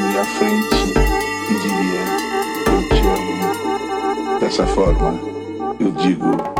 minha frente e diria: Eu te amo. Dessa forma, eu digo.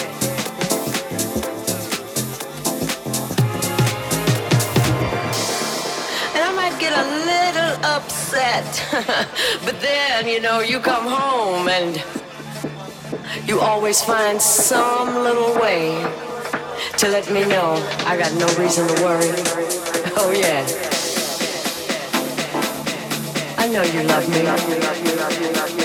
Upset. but then, you know, you come home and you always find some little way to let me know I got no reason to worry. Oh, yeah. I know you love But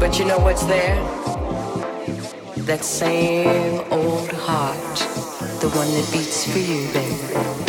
But you know what's there? That same old heart, the one that beats for you, baby.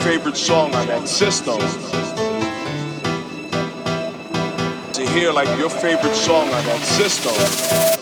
favorite song on that system. To hear like your favorite song on that system.